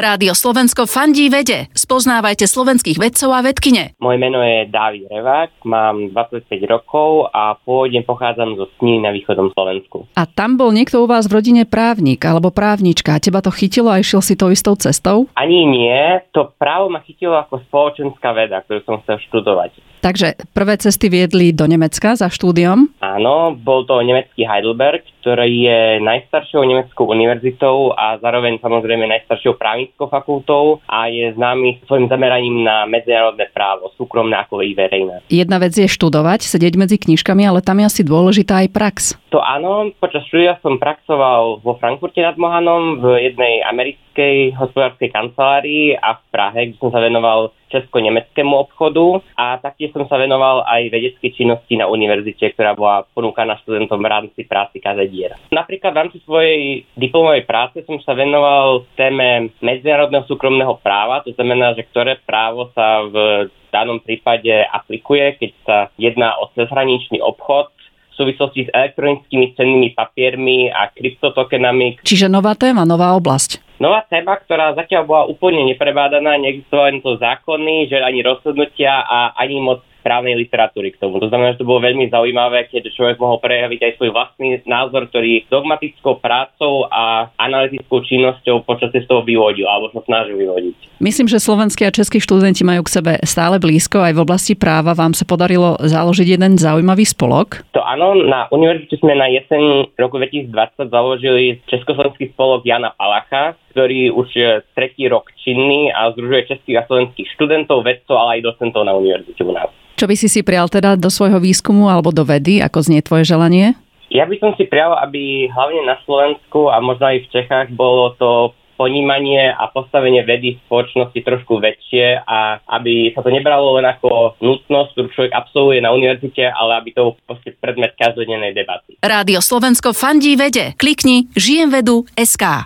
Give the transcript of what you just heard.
Rádio Slovensko fandí vede. Spoznávajte slovenských vedcov a vedkine. Moje meno je Dávid Revák, mám 25 rokov a pôvodne pochádzam zo Sní na východnom Slovensku. A tam bol niekto u vás v rodine právnik alebo právnička a teba to chytilo a išiel si tou istou cestou? Ani nie, to právo ma chytilo ako spoločenská veda, ktorú som chcel študovať. Takže prvé cesty viedli do Nemecka za štúdiom? Áno, bol to nemecký Heidelberg, ktorý je najstaršou nemeckou univerzitou a zároveň samozrejme najstaršou právnickou fakultou a je známy svojim zameraním na medzinárodné právo, súkromné ako i verejné. Jedna vec je študovať, sedieť medzi knižkami, ale tam je asi dôležitá aj prax. To áno, počas štúdia som praxoval vo Frankfurte nad Mohanom v jednej americkej hospodárskej kancelárii a v Prahe, kde som sa venoval česko-nemeckému obchodu a taktiež som sa venoval aj vedeckej činnosti na univerzite, ktorá bola ponúkaná študentom v rámci práci kazediera. Napríklad v rámci svojej diplomovej práce som sa venoval téme medzinárodného súkromného práva, to znamená, že ktoré právo sa v danom prípade aplikuje, keď sa jedná o cezhraničný obchod v súvislosti s elektronickými cennými papiermi a kryptotokenami. Čiže nová téma, nová oblasť. Nová téma, ktorá zatiaľ bola úplne neprebádaná, neexistovali to zákony, že ani rozhodnutia a ani moc právnej literatúry k tomu. To znamená, že to bolo veľmi zaujímavé, keď človek mohol prejaviť aj svoj vlastný názor, ktorý dogmatickou prácou a analytickou činnosťou počas toho vyvodil, alebo sa snažil vyvodiť. Myslím, že slovenskí a českí študenti majú k sebe stále blízko. Aj v oblasti práva vám sa podarilo založiť jeden zaujímavý spolok. To áno, na univerzite sme na jeseň roku 2020 založili Československý spolok Jana Palacha, ktorý už je tretí rok činný a združuje českých a slovenských študentov, vedcov, ale aj docentov na univerzite u nás. Čo by si si prijal teda do svojho výskumu alebo do vedy, ako znie tvoje želanie? Ja by som si prijal, aby hlavne na Slovensku a možno aj v Čechách bolo to ponímanie a postavenie vedy v spoločnosti trošku väčšie a aby sa to nebralo len ako nutnosť, ktorú človek absolvuje na univerzite, ale aby to bol predmet každodennej debaty. Rádio Slovensko fandí vede. Klikni žijem vedu SK.